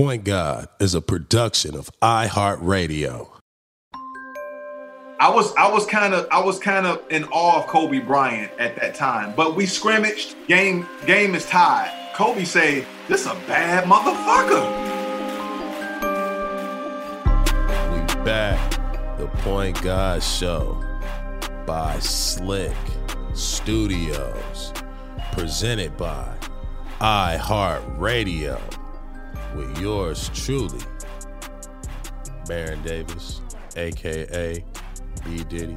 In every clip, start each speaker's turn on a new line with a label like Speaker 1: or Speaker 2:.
Speaker 1: Point God is a production of iHeartRadio.
Speaker 2: I was I was kind of I was kind of in awe of Kobe Bryant at that time. But we scrimmaged, game game is tied. Kobe say, "This a bad motherfucker."
Speaker 1: We back the Point God Show by SLIC Studios, presented by iHeartRadio, with yours truly, Baron Davis, aka B Diddy,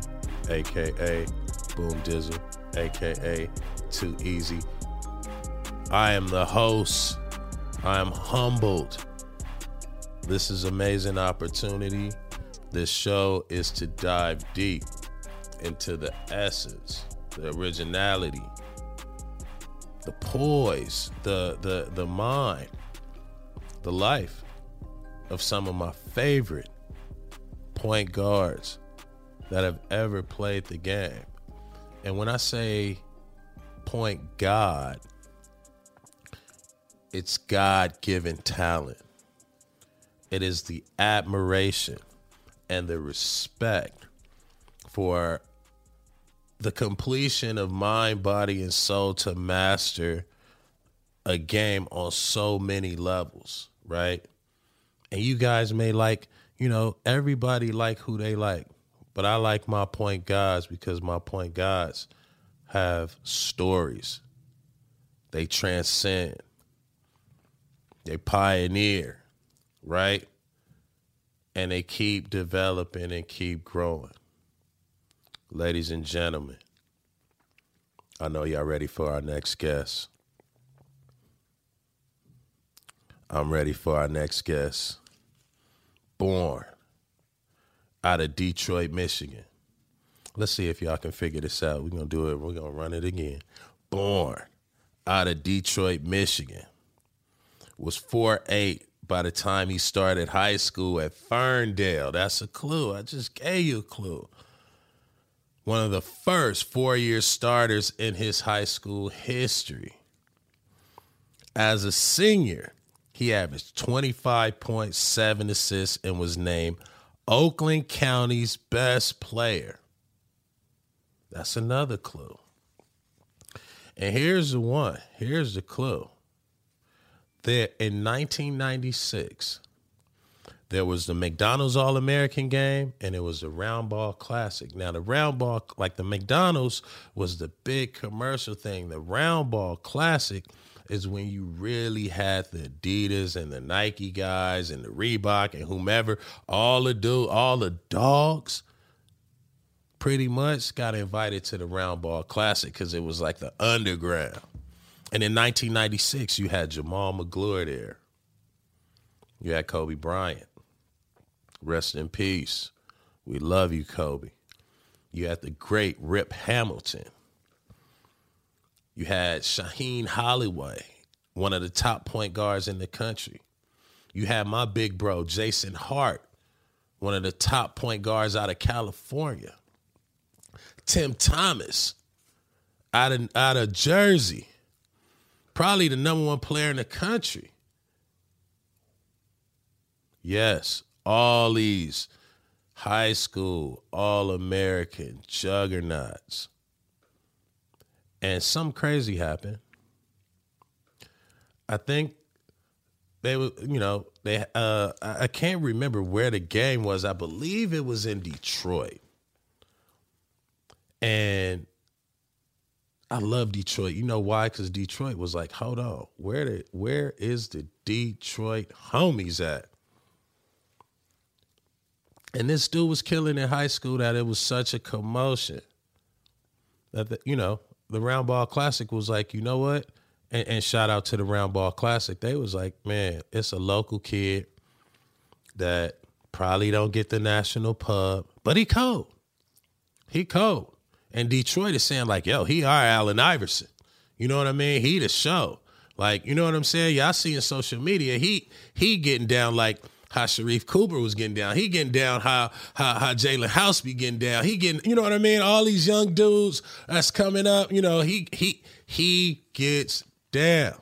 Speaker 1: aka Boom Dizzle, aka Too Easy. I am the host. I am humbled. This is amazing opportunity. This show is to dive deep into the essence, the originality, the poise, the the the mind, the life of some of my favorite point guards that have ever played the game. And when I say point God, it's God given talent. It is the admiration and the respect for the completion of mind, body, and soul to master a game on so many levels, right? And you guys may like, you know, everybody like who they like. But I like my point guards because my point guards have stories. They transcend. They pioneer, right? And they keep developing and keep growing. Ladies and gentlemen, I know y'all ready for our next guest. I'm ready for our next guest. Born out of Detroit, Michigan. Let's see if y'all can figure this out. We're going to do it. We're going to run it again. Born out of Detroit, Michigan. Was four eight by the time he started high school at Ferndale. That's a clue. I just gave you a clue. One of the first four year starters in his high school history. As a senior, he averaged 25.7 assists and was named Oakland County's best player. That's another clue. And here's the one. Here's the clue. There in 1996, there was the McDonald's All American game and it was the Round Ball Classic. Now, the Round Ball, like the McDonald's, was the big commercial thing. The Round Ball Classic is when you really had the Adidas and the Nike guys and the Reebok and whomever, all the do, all the dogs pretty much got invited to the Round Ball Classic because it was like the underground. And in 1996, you had Jamaal Magloire there. You had Kobe Bryant. Rest in peace. We love you, Kobe. You had the great Rip Hamilton. You had Shaheen Holloway, one of the top point guards in the country. You had my big bro, Jason Hart, one of the top point guards out of California. Tim Thomas, out of, out of Jersey, probably the number one player in the country. Yes, all these high school, all American juggernauts and some crazy happened. I think they were, you know, they. Uh, I can't remember where the game was. I believe it was in Detroit, and I love Detroit. You know why? Because Detroit was like, hold on, where the where is the Detroit homies at? And this dude was killing in high school that it was such a commotion that the, you know the Round Ball Classic was like, you know what? And, and, shout out to the Round Ball Classic. They was like, man, it's a local kid that probably don't get the national pub, but he cold. He cold. And Detroit is saying like, yo, he our Allen Iverson. You know what I mean? He the show. Like, you know what I'm saying? Y'all see in social media, he he getting down like how Sharife Cooper was getting down. He getting down how how, how Jaelen House be getting down. He getting, you know what I mean? All these young dudes that's coming up, you know, he he he gets down.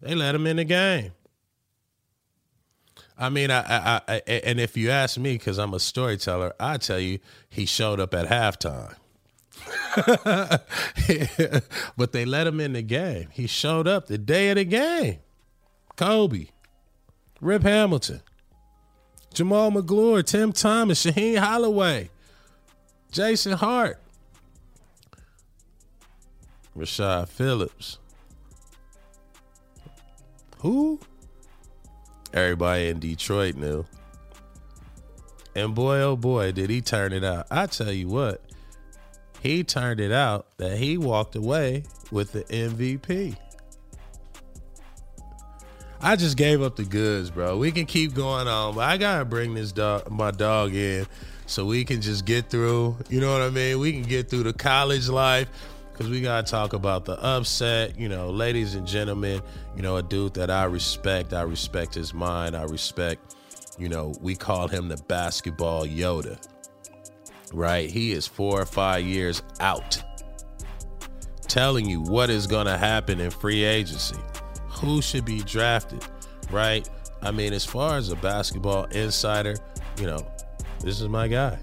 Speaker 1: They let him in the game. I mean, I, I, I, and if you ask me, because I'm a storyteller, I tell you, he showed up at halftime. but they let him in the game. He showed up the day of the game. Kobe, Rip Hamilton, Jamaal Magloire, Tim Thomas, Shaheen Holloway, Jason Hart, Rashad Phillips. Who? Everybody in Detroit knew. And boy, oh boy, did he turn it out. I tell you what, he turned it out that he walked away with the MVP. I just gave up the goods, bro. We can keep going on, but I gotta bring this dog, my dog, in so we can just get through. You know what I mean? We can get through the college life because we gotta talk about the upset. You know, ladies and gentlemen, you know, a dude that I respect. I respect his mind. I respect. You know, we call him the basketball Yoda. Right? He is four or five years out, telling you what is gonna happen in free agency who should be drafted, right? I mean, as far as a basketball insider, you know, this is my guy.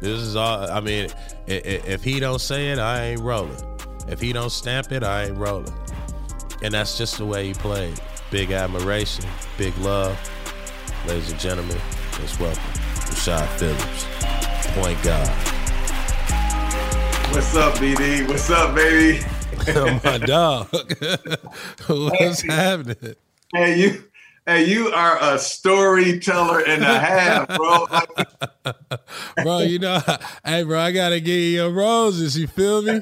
Speaker 1: This is all. I mean, if he don't say it, I ain't rolling. If he don't stamp it, I ain't rolling. And that's just the way he played. Big admiration, big love. Ladies and gentlemen, let's welcome Rashad Phillips, point guard.
Speaker 2: What's up, BD? What's up, baby?
Speaker 1: my dog. What's hey, happening?
Speaker 2: Hey, you. Hey, you are a storyteller and a half, bro.
Speaker 1: bro, you know, hey, bro, I gotta give you your roses. You feel me?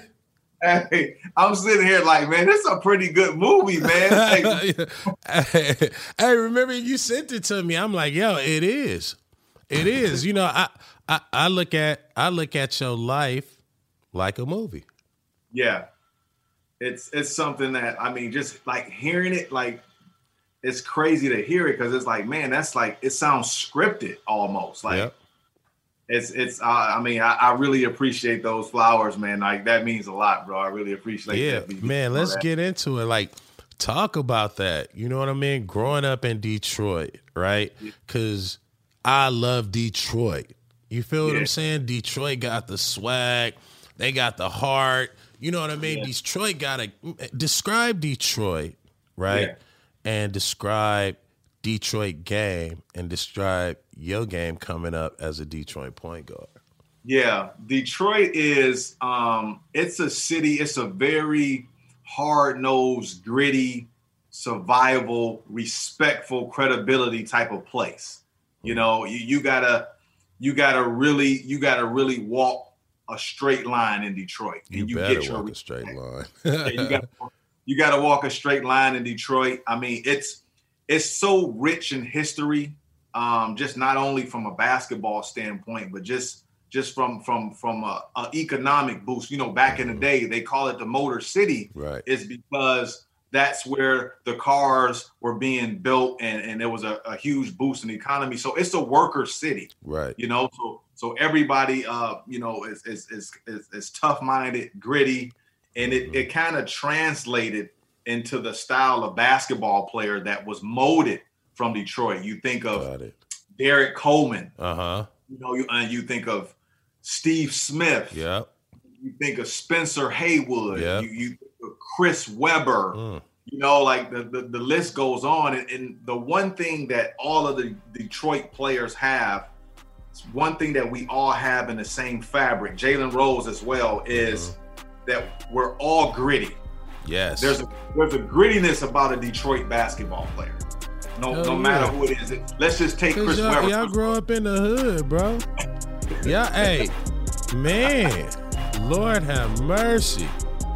Speaker 2: Hey, I'm sitting here like, man, this is a pretty good movie, man.
Speaker 1: hey, hey, remember you sent it to me? I'm like, yo, it is, it is. You know, I, I, I look at, I look at your life like a movie.
Speaker 2: Yeah, it's it's something that I mean, just like hearing it, like it's crazy to hear it because it's like, man, that's like it sounds scripted almost. Like yep. it's it's. Uh, I mean, I, I, really appreciate those flowers, man. Like that means a lot, bro. I really appreciate.
Speaker 1: Yeah, that. man. Let's get into it. Like talk about that. You know what I mean? Growing up in Detroit, right? Because I love Detroit. You feel yeah. what I'm saying? Detroit got the swag. They got the heart. You know what I mean? Yeah. Detroit got to describe Detroit, right? Yeah. And describe Detroit game and describe your game coming up as a Detroit point guard.
Speaker 2: Yeah, Detroit is um it's a city, it's a very hard-nosed, gritty, survival, respectful, credibility type of place. You know, you, you gotta you gotta really you gotta really walk a straight line in Detroit.
Speaker 1: And you, you get your walk a straight line. yeah,
Speaker 2: you got you got to walk a straight line in Detroit. I mean, it's it's so rich in history, um, just not only from a basketball standpoint, but just just from from from a, a economic boost. You know, back mm-hmm. in the mm-hmm. day, they call it the Motor City.
Speaker 1: Right.
Speaker 2: Is because that's where the cars were being built and, and there was a, a, huge boost in the economy. So it's a worker city.
Speaker 1: Right.
Speaker 2: You know, so so everybody uh, you know, is is is, is, is tough-minded, gritty, and it, mm-hmm. it kind of translated into the style of basketball player that was molded from Detroit. You think of Derrick Coleman.
Speaker 1: Uh-huh.
Speaker 2: You know, you and you think of Steve Smith.
Speaker 1: Yeah.
Speaker 2: You think of Spencer Haywood. Yeah. You, you Chris Webber. Mm. You know, like the, the, the list goes on. And, and, the one thing that all of the Detroit players have, one thing that we all have in the same fabric, Jalen Rose as well, is mm-hmm. that we're all gritty.
Speaker 1: Yes.
Speaker 2: There's a there's a grittiness about a Detroit basketball player. No, Hell no matter who it is. Let's just take Chris
Speaker 1: y'all,
Speaker 2: Webber.
Speaker 1: Y'all grow up in the hood, bro. yeah, hey, man, Lord have mercy.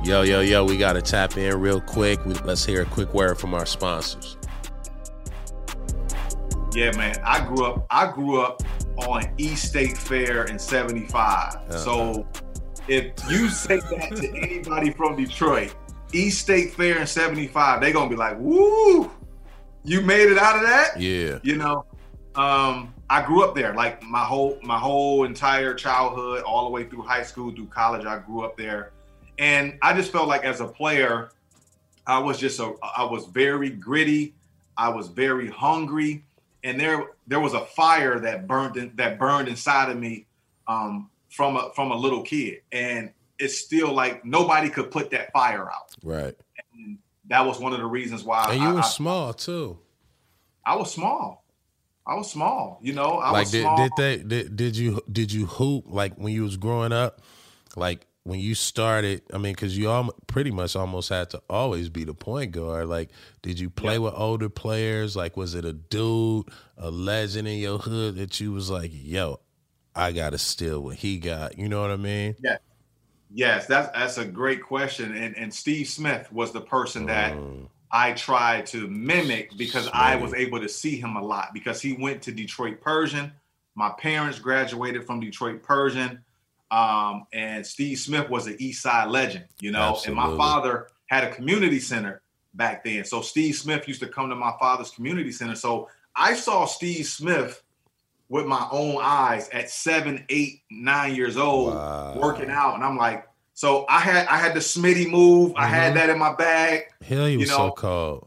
Speaker 1: Yo, yo, yo, we got to tap in real quick. Let's hear a quick word from our sponsors.
Speaker 2: Yeah, man. I grew up, I grew up on East State Fair in 75. Uh-huh. So if you say that to anybody from Detroit, East State Fair in 75, they're gonna be like, woo, you made it out of that?
Speaker 1: Yeah.
Speaker 2: You know, um, I grew up there, like my whole my whole entire childhood, all the way through high school, through college. I grew up there. And I just felt like as a player, I was just a I was very gritty, I was very hungry, and there there was a fire that burned in, that burned inside of me um, from a from a little kid, and it's still like nobody could put that fire out.
Speaker 1: Right.
Speaker 2: And that was one of the reasons why.
Speaker 1: And you
Speaker 2: I,
Speaker 1: were
Speaker 2: I,
Speaker 1: small too.
Speaker 2: I was small. I was small. You know, I
Speaker 1: like
Speaker 2: was
Speaker 1: did,
Speaker 2: small.
Speaker 1: did they did, did you did you hoop like when you was growing up? Like when you started, I mean, because you all pretty much almost had to always be the point guard. Like, did you play
Speaker 2: Yeah.
Speaker 1: with older players? Like, was it a dude, a legend in your hood that you was like, yo, I gotta steal what he got? You know what I mean? Yeah.
Speaker 2: Yes, that's that's a great question. And and Steve Smith was the person that
Speaker 1: Mm,
Speaker 2: I tried to mimic because I was able to see him a lot because he went to Detroit Pershing. My parents graduated from Detroit Pershing. Um, and Steve Smith was an East Side legend, you know, and my father had a community center back then. So Steve Smith used to come to my father's community center. So I saw Steve Smith with my own eyes at seven, eight, nine years old
Speaker 1: Wow.
Speaker 2: working out. And I'm like, so I had I had the Smitty move. I had
Speaker 1: Mhm.
Speaker 2: that in my bag.
Speaker 1: Hell, he was so cold.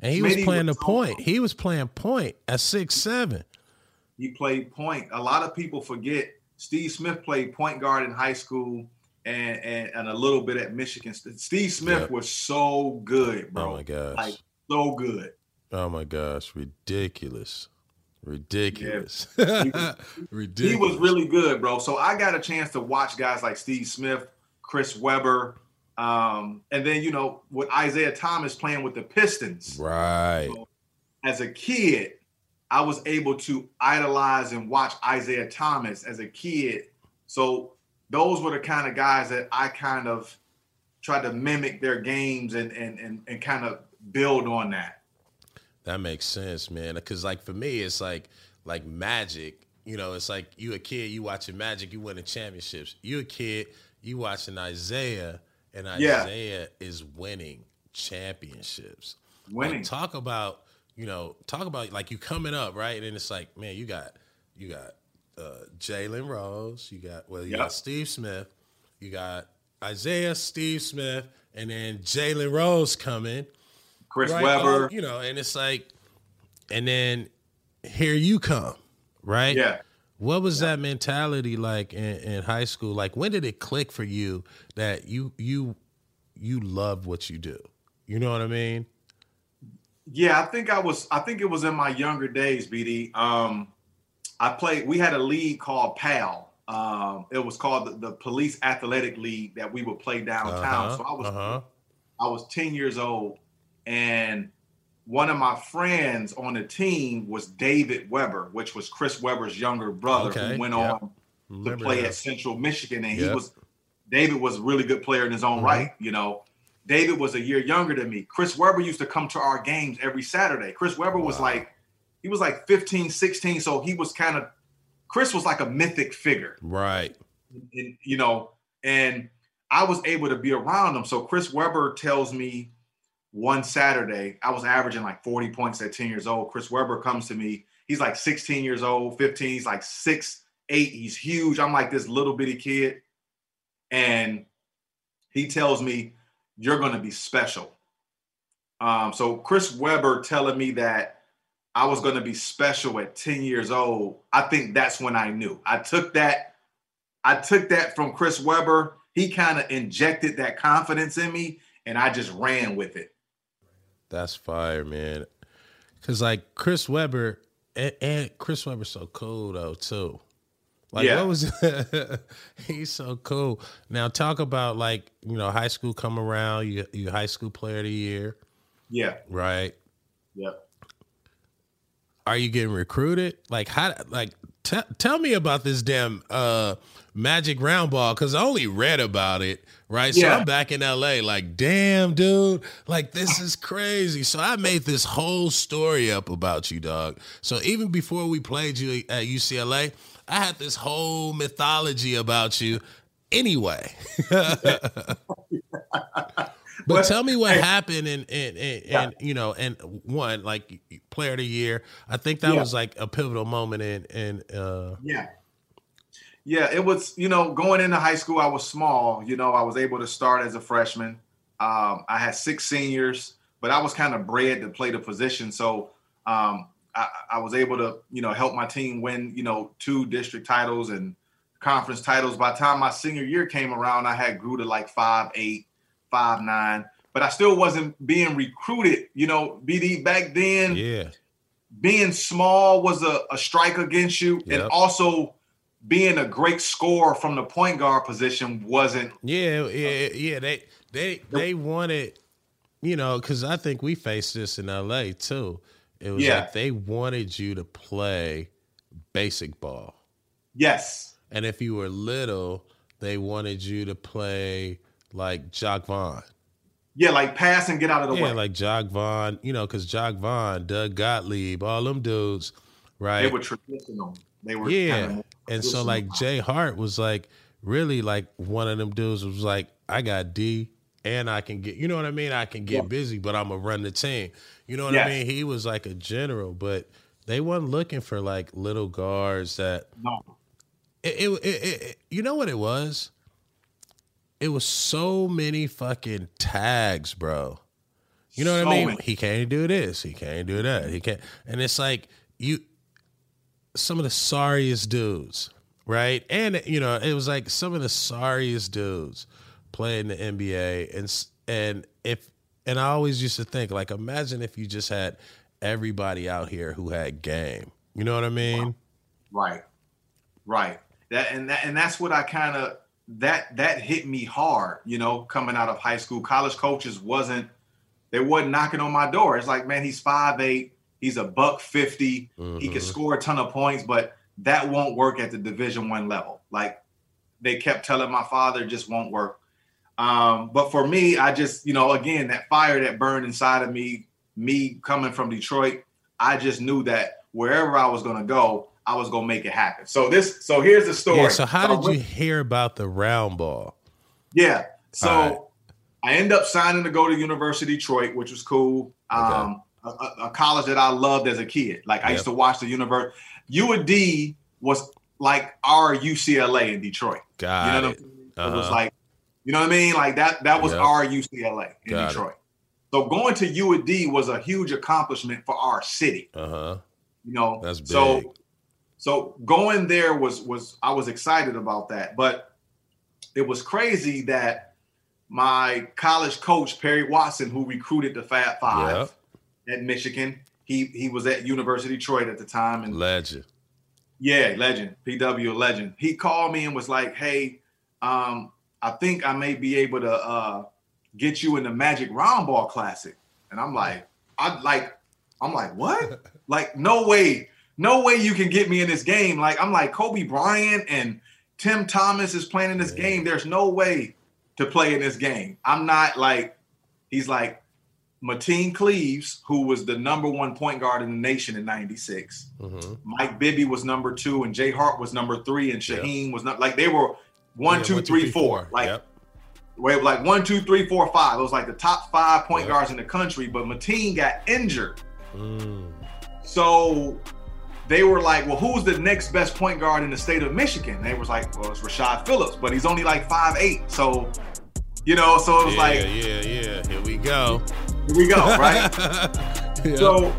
Speaker 1: And he was playing
Speaker 2: was
Speaker 1: the
Speaker 2: so
Speaker 1: point.
Speaker 2: cold.
Speaker 1: He was playing point at six seven.
Speaker 2: He played point. A lot of people forget Steve Smith played point guard in high school and and, and a little bit at Michigan. State. Steve Smith
Speaker 1: Yep.
Speaker 2: was so good, bro.
Speaker 1: Oh my gosh.
Speaker 2: Like so good.
Speaker 1: oh my gosh. Ridiculous. Ridiculous. Ridiculous.
Speaker 2: He was really good, bro. So I got a chance to watch guys like Steve Smith, Chris Webber, um, and then you know with Isaiah Thomas playing with the Pistons.
Speaker 1: right.
Speaker 2: As a kid, I was able to idolize and watch Isaiah Thomas as a kid. So those were the kind of guys that I kind of tried to mimic their games and and and, and kind of build on that.
Speaker 1: That makes sense, man. Because like for me, it's like like magic. You know, it's like you a kid, you watching Magic, you winning championships. You a kid, you watching Isaiah, and
Speaker 2: Yeah.
Speaker 1: Isaiah is winning championships.
Speaker 2: Winning.
Speaker 1: Like, talk about you know, talk about like you coming up, right? And it's like, man, you got you got uh, Jalen Rose, you got well, you
Speaker 2: Yep.
Speaker 1: got Steve Smith, you got Isaiah, Steve Smith, and then Jalen Rose coming
Speaker 2: Chris
Speaker 1: right?
Speaker 2: Webber.
Speaker 1: Oh, you know, and it's like, and then here you come, right?
Speaker 2: Yeah.
Speaker 1: What was that mentality like in, in high school? Like, when did it click for you that you you you love what you do? You know what I mean?
Speaker 2: Yeah, I think I was. I think it was in my younger days, BD. Um, I played. We had a league called PAL. Um, it was called the, the Police Athletic League that we would play downtown.
Speaker 1: Uh-huh,
Speaker 2: So I was
Speaker 1: uh-huh.
Speaker 2: I was ten years old, and one of my friends on the team was David Webber, which was Chris Webber's younger brother,
Speaker 1: Okay,
Speaker 2: who went
Speaker 1: yep.
Speaker 2: on to play
Speaker 1: that.
Speaker 2: at Central Michigan, and he was David was a really good player in his own
Speaker 1: Mhm.
Speaker 2: right. You know, David was a year younger than me. Chris Webber used to come to our games every Saturday. Chris Webber was
Speaker 1: Wow.
Speaker 2: like, he was like 15, 16, so he was kind of Chris was like a mythic figure
Speaker 1: right.
Speaker 2: and you know, and I was able to be around him. So Chris Webber tells me one Saturday, I was averaging like 40 points at 10 years old. Chris Webber comes to me. He's like 16 years old, 15. He's like six, eight. He's huge. I'm like this little bitty kid. And he tells me, You're gonna be special. Um, so Chris Webber telling me that I was going to be special at 10 years old. I think that's when I knew. I took that I took that from Chris Webber. He kind of injected that confidence in me and I just ran with it.
Speaker 1: That's fire, man. Cause like Chris Webber and, and Chris Webber's so cool though too. Like
Speaker 2: Yeah.
Speaker 1: what was he's so cool. Now talk about like, you know, high school come around, you you high school player of the year,
Speaker 2: Yeah.
Speaker 1: right?
Speaker 2: Yep.
Speaker 1: Are you getting recruited? Like how like t- tell me about this damn uh magic round ball cuz I only read about it, right? So I'm back in LA like, "Damn, dude, like this is crazy." So I made this whole story up about you, dog. So even before we played you at UCLA, I had this whole mythology about you anyway. But
Speaker 2: But-
Speaker 1: tell me what
Speaker 2: hey.
Speaker 1: happened and and and,
Speaker 2: Yeah.
Speaker 1: and you know and one like player of the year. I think that
Speaker 2: Yeah.
Speaker 1: was like a pivotal moment in in uh
Speaker 2: Yeah. Yeah, it was, you know, going into high school, I was small. You know, I was able to start as a freshman. Um, I had six seniors, but I was kind of bred to play the position. So um, I, I was able to, you know, help my team win, you know, two district titles and conference titles. By the time my senior year came around, I had grew to like five eight, five nine, but I still wasn't being recruited. You know, BD back then.
Speaker 1: Yeah.
Speaker 2: Being small was a, a strike against you,
Speaker 1: Yep.
Speaker 2: and also being a great scorer from the point guard position wasn't.
Speaker 1: Yeah, yeah, yeah. They they they wanted, you know, because I think we faced this in LA too. It was
Speaker 2: Yeah.
Speaker 1: like they wanted you to play basic ball,
Speaker 2: Yes,
Speaker 1: and if you were little, they wanted you to play like Jacque Vaughn.
Speaker 2: yeah, like pass and get out of the
Speaker 1: Yeah,
Speaker 2: way.
Speaker 1: like Jacque Vaughn. You know, because Jacque Vaughn, Doug Gottlieb, all them dudes, right?
Speaker 2: they were traditional. They were
Speaker 1: Yeah.
Speaker 2: kinda
Speaker 1: And so like Jay Hart was like really like one of them dudes was like, I got D and I can get you know what I mean? I can get
Speaker 2: Yeah.
Speaker 1: busy, but I'm gonna run the team. You know what
Speaker 2: Yes.
Speaker 1: I mean? He was like a general, but they weren't looking for like little guards that
Speaker 2: no,
Speaker 1: it, it, it, it- you know what it was? It was so many fucking tags, bro. You know what
Speaker 2: So
Speaker 1: I mean?
Speaker 2: many.
Speaker 1: He can't do this. He can't do that. He can't. And it's like you, some of the sorriest dudes, right? And you know, it was like some of the sorriest dudes playing the NBA, and and if and I always used to think like, imagine if you just had everybody out here who had game. You know what I mean?
Speaker 2: Right. Right. That and that and that's what I kind of that that hit me hard, you know, coming out of high school. College coaches wasn't they wasn't knocking on my door. It's like, man, he's 5'8, he's a buck 50, he can
Speaker 1: Mhm.
Speaker 2: score a ton of points, but that won't work at the division one level. Like they kept telling my father it just won't work. Um, but for me, I just, you know, again, that fire that burned inside of me, me coming from Detroit, I just knew that wherever I was gonna go, I was gonna make it happen. So this, so here's the story.
Speaker 1: Yeah. So how
Speaker 2: I
Speaker 1: did you hear about the round ball?
Speaker 2: Yeah. So
Speaker 1: right.
Speaker 2: I end up signing to go to University of Detroit, which was cool. Um, a, a- college that I loved as a kid. Like I used to watch the universe. UAD was like our UCLA in Detroit. You know
Speaker 1: Got
Speaker 2: what I'm
Speaker 1: it.
Speaker 2: saying? It was
Speaker 1: Uh-huh.
Speaker 2: like, you know what I mean? Like that. That was
Speaker 1: Yep.
Speaker 2: our UCLA in
Speaker 1: Got it.
Speaker 2: Detroit. So going to UAD was a huge accomplishment for our city.
Speaker 1: Uh huh.
Speaker 2: You know,
Speaker 1: That's big.
Speaker 2: so so going there was was I was excited about that, but it was crazy that my college coach Perry Watson, who recruited the Fab Five at Michigan, he he was at University of Detroit at the time, and
Speaker 1: Legend.
Speaker 2: yeah, legend, PW legend. He called me and was like, "Hey, um, I think I may be able to uh, get you in the Magic Round Ball Classic." And I'm like, I like, I'm like, what? like, no way, no way you can get me in this game. Like, I'm like Kobe Bryant and Tim Thomas is playing in this
Speaker 1: Yeah.
Speaker 2: game. There's no way to play in this game. I'm not like, he's like. Mateen Cleaves, who was the number one point guard in the nation in '96,
Speaker 1: hmm
Speaker 2: Mike Bibby was number two, and Jay Hart was number three, and Shaheen was not like they were one, two, three, four. Like
Speaker 1: yep.
Speaker 2: wait, like one, two, three, four, five. It was like the top five point
Speaker 1: Yep.
Speaker 2: guards in the country, but Mateen got injured.
Speaker 1: Mm.
Speaker 2: So they were like, well, who's the next best point guard in the state of Michigan? They was like, well, it's Rashad Phillips, but he's only like five eight. So, you know, so it was
Speaker 1: yeah,
Speaker 2: like,
Speaker 1: yeah, yeah. Here we go.
Speaker 2: here we go, right?
Speaker 1: Yeah.
Speaker 2: so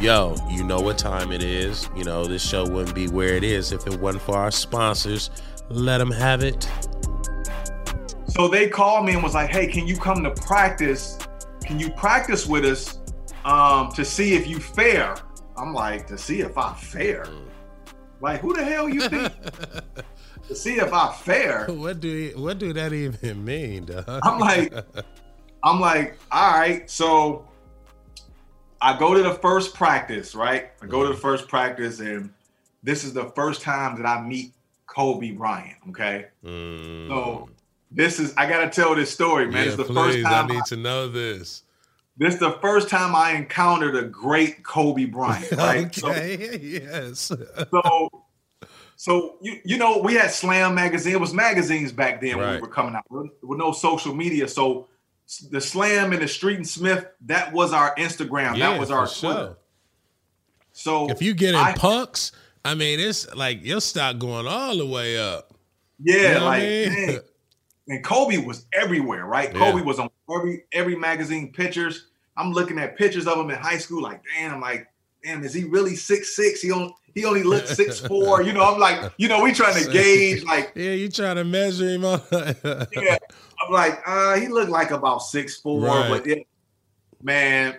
Speaker 1: Yo, you know what time it is. You know, this show wouldn't be where it is if it wasn't for our sponsors. Let them have it.
Speaker 2: So they called me and was like, "Hey, can you come to practice? Can you practice with us um, to see if you fair?" I'm like, "To see if I fair? Like, who the hell you think? to see if I fair?"
Speaker 1: what do what do that even mean, dog?
Speaker 2: I'm like, I'm like, all right. So I go to the first practice, right? I go to the first practice, and this is the first time that I meet Kobe Bryant. Okay,
Speaker 1: Mm.
Speaker 2: so this is I gotta tell this story, man.
Speaker 1: yeah,
Speaker 2: it's the
Speaker 1: please,
Speaker 2: first time
Speaker 1: I need to know this.
Speaker 2: This is the first time I encountered a great Kobe Bryant, right? So-
Speaker 1: okay, yes.
Speaker 2: So, so, you you know, we had Slam magazine. It was magazines back then when we were coming out with, with no social media. So, the Slam and the Street and Smith, that was our Instagram.
Speaker 1: yeah,
Speaker 2: that was our Twitter.
Speaker 1: sure.
Speaker 2: So,
Speaker 1: If you get in
Speaker 2: I-
Speaker 1: pucks, I mean, it's like your stock going all the way up.
Speaker 2: yeah,
Speaker 1: You know I
Speaker 2: like,
Speaker 1: mean?
Speaker 2: and Kobe was everywhere, right?
Speaker 1: Yeah.
Speaker 2: Kobe was on every every magazine pictures. I'm looking at pictures of him in high school, like, damn, I'm like damn, is he really six six? He on he only looks six four. You know, I'm like, you know, we trying to gauge like
Speaker 1: Yeah, you trying to measure him on
Speaker 2: yeah. I'm like, uh, he looked like about six four,
Speaker 1: Right.
Speaker 2: but it, man,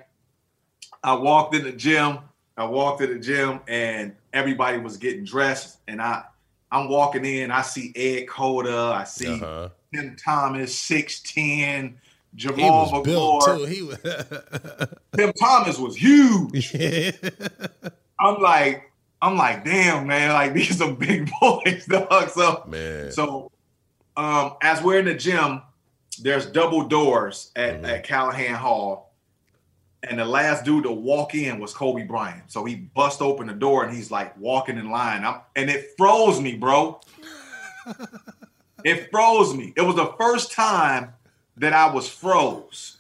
Speaker 2: I walked in the gym. I walked to the gym and everybody was getting dressed, and I I'm walking in. I see Ed Cota. I see
Speaker 1: uh-huh.
Speaker 2: Tim Thomas, six ten.
Speaker 1: He
Speaker 2: Jamaal
Speaker 1: was built too. He was
Speaker 2: Tim Thomas was huge.
Speaker 1: yeah.
Speaker 2: I'm like, I'm like, damn, man, like these are big boys, dog. So
Speaker 1: Man.
Speaker 2: So, um, as we're in the gym, there's double doors at,
Speaker 1: Mhm.
Speaker 2: at Calihan Hall, and the last dude to walk in was Kobe Bryant. So he bust open the door and he's like walking in line. I'm, and it froze me, bro. it froze me. It was the first time that I was froze,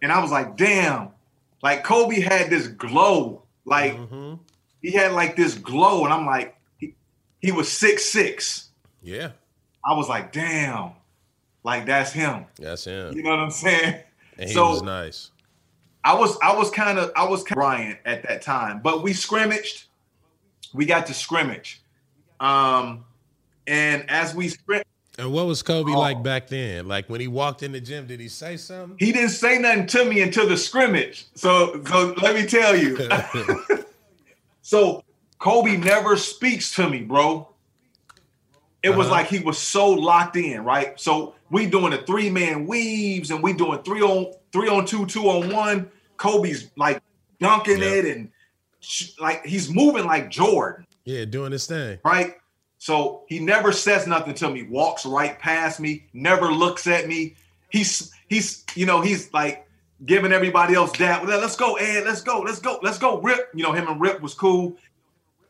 Speaker 2: and I was like, damn. Like Kobe had this glow, like
Speaker 1: Mhm.
Speaker 2: he had like this glow, and I'm like, he, he was six six.
Speaker 1: Yeah.
Speaker 2: I was like, damn, like that's him.
Speaker 1: That's him.
Speaker 2: You know what I'm saying?
Speaker 1: And he
Speaker 2: so-
Speaker 1: was nice.
Speaker 2: I was I was kind of I was of Bryant at that time, but we scrimmaged. We got to scrimmage, um, and as we scrim,
Speaker 1: And what was Kobe
Speaker 2: Oh.
Speaker 1: like back then? Like when he walked in the gym, did he say something?
Speaker 2: he didn't say nothing to me until the scrimmage. So so let me tell you. so Kobe never speaks to me, bro. It was
Speaker 1: Uh-huh.
Speaker 2: like he was so locked in, right? So we doing the three man weaves and we doing three on three on two, two on one. Kobe's like dunking
Speaker 1: Yeah.
Speaker 2: it and sh- like he's moving like Jordan,
Speaker 1: yeah, doing his thing.
Speaker 2: right? So he never says nothing to me, walks right past me, never looks at me. He's he's you know he's like giving everybody else that. Well, let's go, Ed. Let's go. Let's go. Let's go. Rip. You know him and Rip was cool.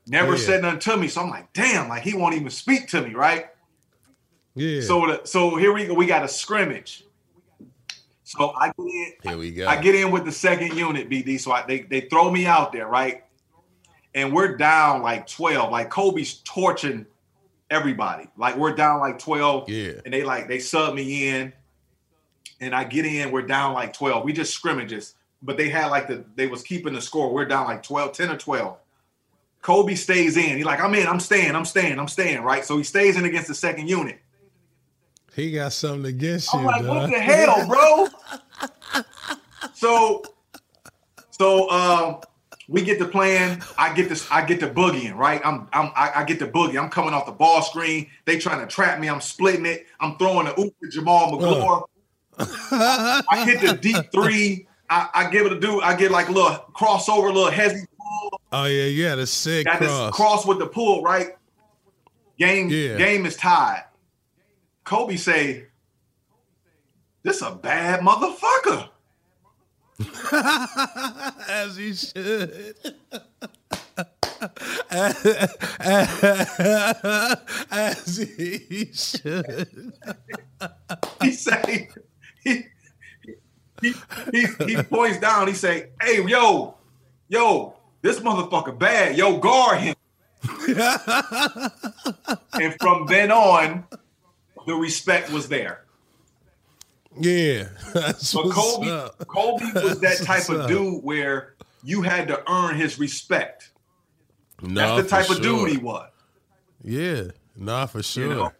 Speaker 2: Never
Speaker 1: yeah.
Speaker 2: said nothing to me. So I'm like, damn, like he won't even speak to me, right?
Speaker 1: Yeah.
Speaker 2: So the, so here we go. We got a scrimmage. So I get in,
Speaker 1: here we go.
Speaker 2: I get in with the second unit, BD. So I, they they throw me out there, right? And we're down like 12. Like Kobe's torching everybody. Like we're down like 12.
Speaker 1: yeah.
Speaker 2: And they like they sub me in. And I get in, we're down like 12. We just scrimmages. But they had like the they was keeping the score. We're down like 12, 10 or 12. Kobe stays in. He's like, I'm in, I'm staying, I'm staying, I'm staying, right? So he stays in against the second unit.
Speaker 1: He got something against you.
Speaker 2: I'm like, what the hell, bro? so, so um, we get to playing. I get this. I get to boogieing. Right. I'm. I'm. I, I get to boogie. I'm coming off the ball screen. They trying to trap me. I'm splitting it. I'm throwing the oop to Jamaal Magloire. I hit the deep three. I, I give it a do. I get like a little crossover, a little pull.
Speaker 1: Oh yeah, yeah, a sick cross.
Speaker 2: cross with the pull. Right. Game.
Speaker 1: Yeah.
Speaker 2: Game is tied. Kobe say, "This a bad motherfucker."
Speaker 1: As he should. As he should.
Speaker 2: he say he he, he he points down. He say, "Hey, yo, yo, this motherfucker bad. Yo, guard him." and from then on, the respect was there.
Speaker 1: Yeah. What's
Speaker 2: Kobe,
Speaker 1: up.
Speaker 2: Kobe was that type of dude where you had to earn his respect.
Speaker 1: No,
Speaker 2: That's the type
Speaker 1: for
Speaker 2: of
Speaker 1: sure.
Speaker 2: dude he was.
Speaker 1: Yeah, nah, for sure.
Speaker 2: know?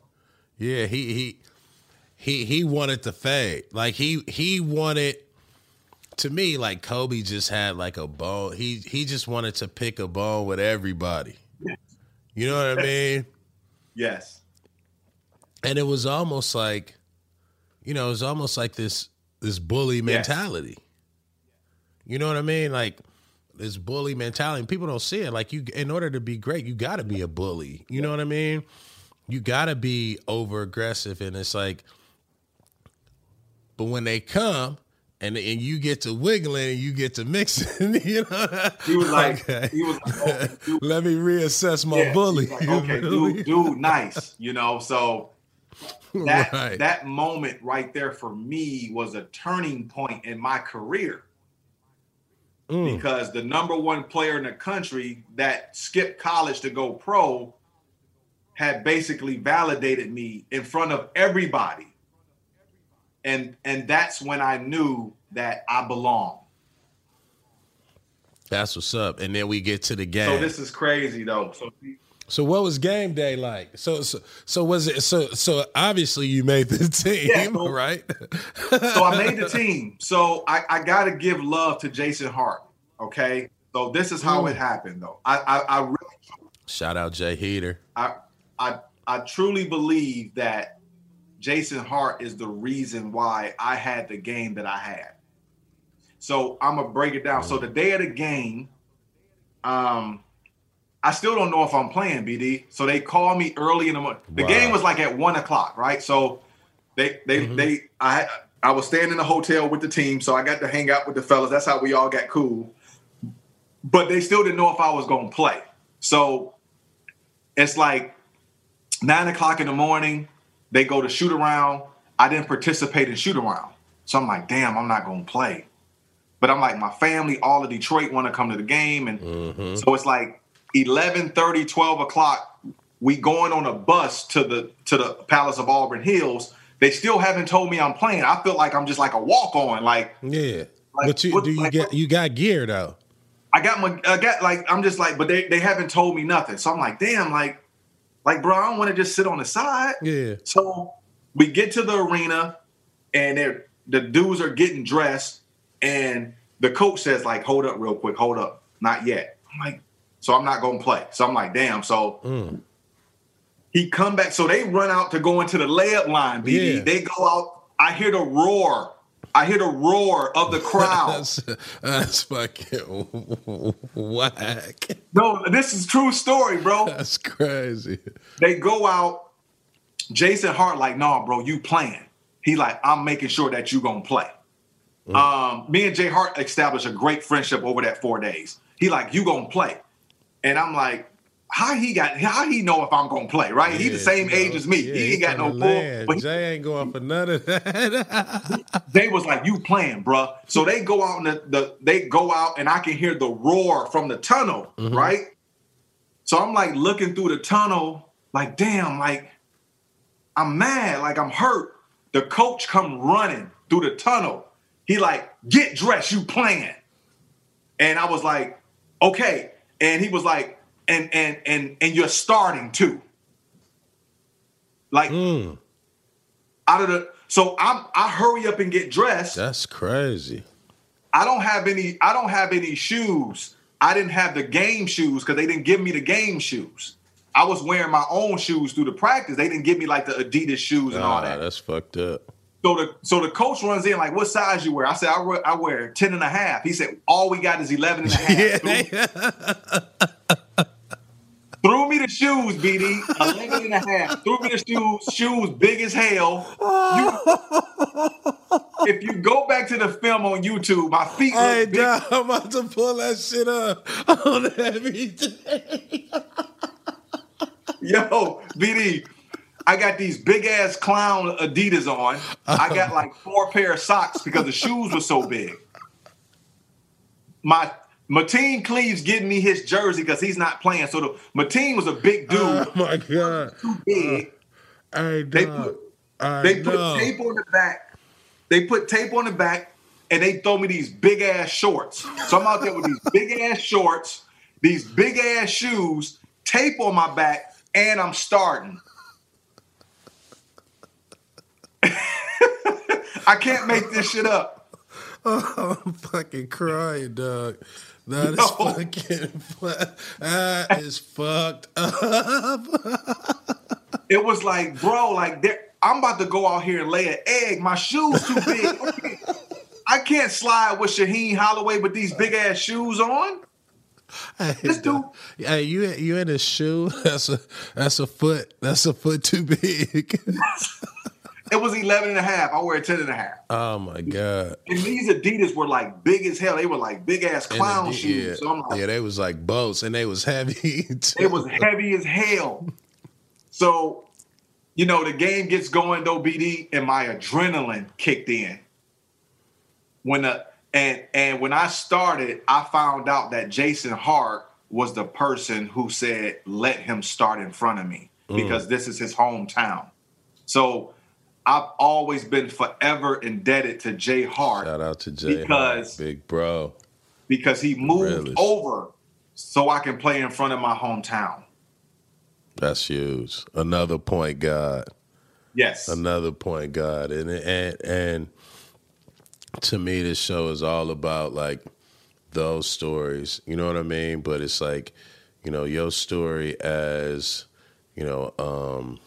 Speaker 1: Yeah, he he he he wanted to fade. Like he he wanted to me like Kobe just had like a bone. He he just wanted to pick a bone with everybody. You know what I mean?
Speaker 2: Yes.
Speaker 1: And it was almost like you know, it was almost like this this bully mentality. You know what I mean? Like this bully mentality. And people don't see it. Like you in order to be great, you gotta be a bully. You know what I mean? You gotta be over aggressive. And it's like, but when they come and and you get to wiggling and you get to mixing, you know.
Speaker 2: He was like,
Speaker 1: okay.
Speaker 2: he was like, oh, dude,
Speaker 1: Let me reassess my
Speaker 2: Yeah,
Speaker 1: bully.
Speaker 2: like, okay, dude, dude, nice. You know, so that
Speaker 1: Right.
Speaker 2: that moment right there for me was a turning point in my career
Speaker 1: Mm.
Speaker 2: because the number one player in the country that skipped college to go pro had basically validated me in front of everybody. And and that's when I knew that I belong.
Speaker 1: That's what's up. And then we get to the game.
Speaker 2: So this is crazy though. So
Speaker 1: So what was game day like? So so so was it so so obviously you made the team,
Speaker 2: Yeah, so-
Speaker 1: right?
Speaker 2: so I made the team. So I, I got to give love to Jason Hart. Okay. So this is how it mm. happened, though. I, I, I really,
Speaker 1: Shout out Jay Heater.
Speaker 2: I, I, I truly believe that Jason Hart is the reason why I had the game that I had. So I'm gonna break it down. So the day of the game, um, I still don't know if I'm playing BD. So they call me early in the morning. The
Speaker 1: Wow.
Speaker 2: game was like at one o'clock, right? So they they they I I was staying in the hotel with the team, so I got to hang out with the fellas. That's how we all got cool. But they still didn't know if I was gonna play. So it's like nine o'clock in the morning. They go to shoot around. I didn't participate in shoot around. So I'm like, damn, I'm not gonna play. But I'm like, my family, all of Detroit want to come to the game. And mm-hmm. so it's like 11 30, 12 o'clock. We going on a bus to the to the Palace of Auburn Hills. They still haven't told me I'm playing. I feel like I'm just like a walk on. Like
Speaker 1: Yeah.
Speaker 2: Like,
Speaker 1: but you
Speaker 2: what-
Speaker 1: do you
Speaker 2: like,
Speaker 1: get you got gear though.
Speaker 2: I got my I got like I'm just like, but they, they haven't told me nothing. So I'm like, damn, like, like, bro, I don't want to just sit on the side.
Speaker 1: Yeah.
Speaker 2: So we get to the arena and they're the dudes are getting dressed, and the coach says, like, hold up real quick, hold up. Not yet. I'm like, so I'm not gonna play. So I'm like, damn. So
Speaker 1: Mm.
Speaker 2: he come back. So they run out to go into the layup line, BD.
Speaker 1: Yeah.
Speaker 2: They go out. I hear the roar. I hear the roar of the crowd.
Speaker 1: That's, that's fucking whack.
Speaker 2: no, this is true story, bro.
Speaker 1: That's crazy.
Speaker 2: they go out. Jason Hart like, nah, bro, you playing. He like, I'm making sure that you gonna play. Um, me and Jay Hart established a great friendship over that four days. He like, you gonna play, and I'm like, how he got, how he know if I'm gonna play, right? he the same
Speaker 1: you
Speaker 2: age as me.
Speaker 1: Yeah,
Speaker 2: he ain't got no
Speaker 1: from
Speaker 2: pull.
Speaker 1: the land.
Speaker 2: But he-
Speaker 1: Jay ain't going for none of that.
Speaker 2: they was like, you playing, bruh. So they go out and the, the they go out and I can hear the roar from the tunnel, mm-hmm. right? So I'm like looking through the tunnel, like, damn, like I'm mad, like I'm hurt. The coach come running through the tunnel. He like, get dressed, you playing. And I was like, okay. And he was like, and and and and you're starting too. Like
Speaker 1: Mm,
Speaker 2: out of the so I'm I hurry up and get dressed.
Speaker 1: that's crazy.
Speaker 2: I don't have any. I don't have any shoes. I didn't have the game shoes because they didn't give me the game shoes. I was wearing my own shoes through the practice. They didn't give me like the Adidas shoes and all
Speaker 1: Ah,
Speaker 2: that.
Speaker 1: that's fucked up.
Speaker 2: So the so the coach runs in like, "What size you wear?" I said, "I wear, I wear 10 and a half." He said, "All we got is 11 and a half."
Speaker 1: Yeah,
Speaker 2: threw me the shoes, BD. 11 and a half. Threw me the shoes. Shoes big as hell. You- if you go back to the film on YouTube, my feet look
Speaker 1: Hey,
Speaker 2: big
Speaker 1: dog, I'm about to pull that shit up on every day.
Speaker 2: Yo, BD, I got these big ass clown Adidas on. I oh. got like four pair of socks because the shoes were so big. My Mateen Cleaves getting me his jersey because he's not playing. So the Mateen was a big oh, dude,
Speaker 1: Oh my god.
Speaker 2: too big.
Speaker 1: Uh, hey,
Speaker 2: They put
Speaker 1: I
Speaker 2: they put tape on the back. They put tape on the back and they throw me these big ass shorts. So I'm out there with these big ass shorts, these big ass shoes, tape on my back, and I'm starting. I can't make this shit up.
Speaker 1: I'm fucking crying, dog. That is
Speaker 2: No.
Speaker 1: fucking. fu- That is fucked up.
Speaker 2: It was like, bro, like there, I'm about to go out here and lay an egg. My shoes too big. I can't- I can't slide with Shaheen Holloway with these big ass shoes on.
Speaker 1: Hey,
Speaker 2: This
Speaker 1: dog. Hey, you you in a shoe? That's a that's a foot. That's a foot too big.
Speaker 2: It was 11 and a half. I wear 10 and a half.
Speaker 1: oh my god.
Speaker 2: And these Adidas were like big as hell. They were like big ass clown
Speaker 1: the-
Speaker 2: shoes.
Speaker 1: Yeah,
Speaker 2: So I'm like,
Speaker 1: yeah, they was like boats, and they was heavy. too.
Speaker 2: it was heavy as hell. So, you know, the game gets going though, BD, and my adrenaline kicked in. When the and and when I started, I found out that Jason Hart was the person who said, let him start in front of me mm. because this is his hometown. So I've always been forever indebted to Jay Hart
Speaker 1: Shout out to Jay,
Speaker 2: Because-
Speaker 1: Hart, big bro.
Speaker 2: because he moved over so I can play in front of my hometown.
Speaker 1: That's huge. Another point guard.
Speaker 2: Yes.
Speaker 1: Another point guard. And and and to me this show is all about like those stories. You know what I mean? But it's like, you know, your story as, you know, um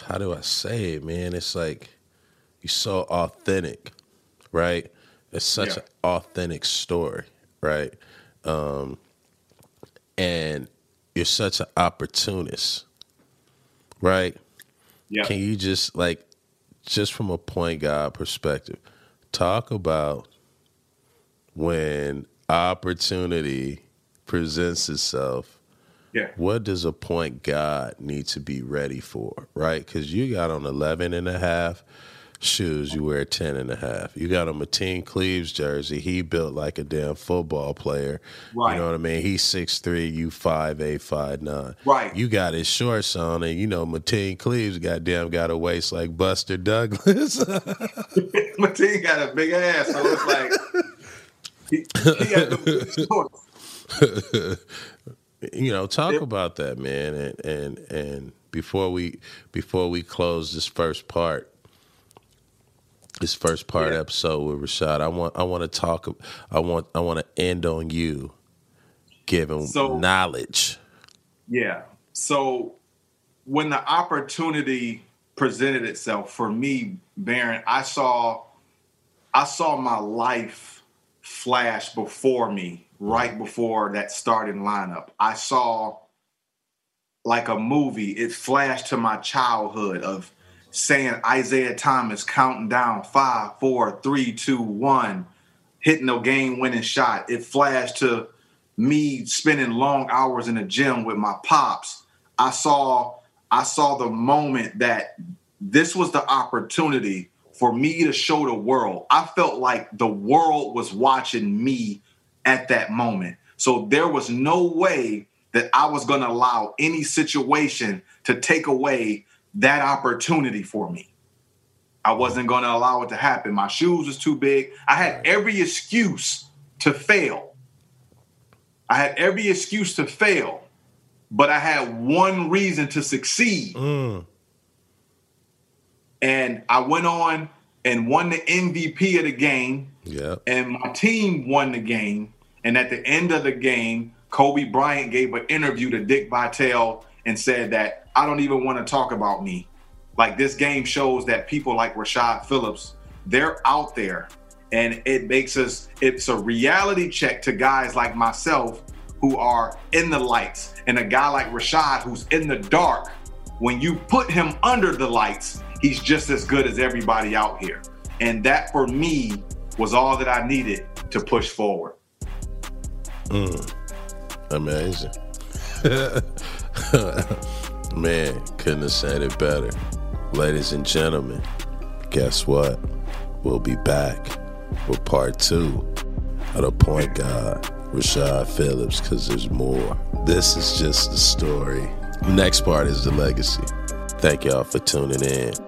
Speaker 1: how do I say it, man? It's like you're so authentic, right? It's such yeah. an authentic story, right? Um and you're such an opportunist, right? Yeah. Can you just like, just from a point guard perspective, talk about when opportunity presents itself?
Speaker 2: Yeah.
Speaker 1: What does a point guard need to be ready for, right? Because you got on 11 and a half shoes, you wear 10 and a half. You got a Mateen Cleaves jersey. He built like a damn football player. Right. You know what I mean? He's 6'3, you 5'8, 5'9.
Speaker 2: Right.
Speaker 1: You got his shorts on, and you know, Mateen Cleaves goddamn got a waist like Buster Douglas.
Speaker 2: Mateen got a big ass, so it's like he, he got the shorts.
Speaker 1: You know, talk about that, man, and and and before we before we close this first part, this first part yeah. episode with Rashad. I want I want to talk. I want I want to end on you giving so, knowledge.
Speaker 2: Yeah. So when the opportunity presented itself for me, Baron, I saw I saw my life flash before me right before that starting lineup. I saw like a movie. It flashed to my childhood of saying Isiah Thomas counting down five, four, three, two, one, hitting a game winning shot. It flashed to me spending long hours in the gym with my pops. I saw I saw the moment that this was the opportunity for me to show the world. I felt like the world was watching me at that moment. So there was no way that I was going to allow any situation to take away that opportunity for me. I wasn't going to allow it to happen. My shoes was too big. I had every excuse to fail. I had every excuse to fail, but I had one reason to succeed. Mm. And I went on and won the MVP of the game.
Speaker 1: Yeah.
Speaker 2: And my team won the game. And at the end of the game, Kobe Bryant gave an interview to Dick Vitale and said that I don't even want to talk about me. Like this game shows that people like Rashad Phillips, they're out there and it makes us it's a reality check to guys like myself who are in the lights and a guy like Rashad who's in the dark. When you put him under the lights, he's just as good as everybody out here. And that for me was all that I needed to push forward.
Speaker 1: Mm. Amazing. Man, couldn't have said it better. Ladies and gentlemen, guess what? We'll be back with part two of the point guard, Rashad Phillips, because there's more. This is just the story. next part is the legacy. Thank y'all for tuning in.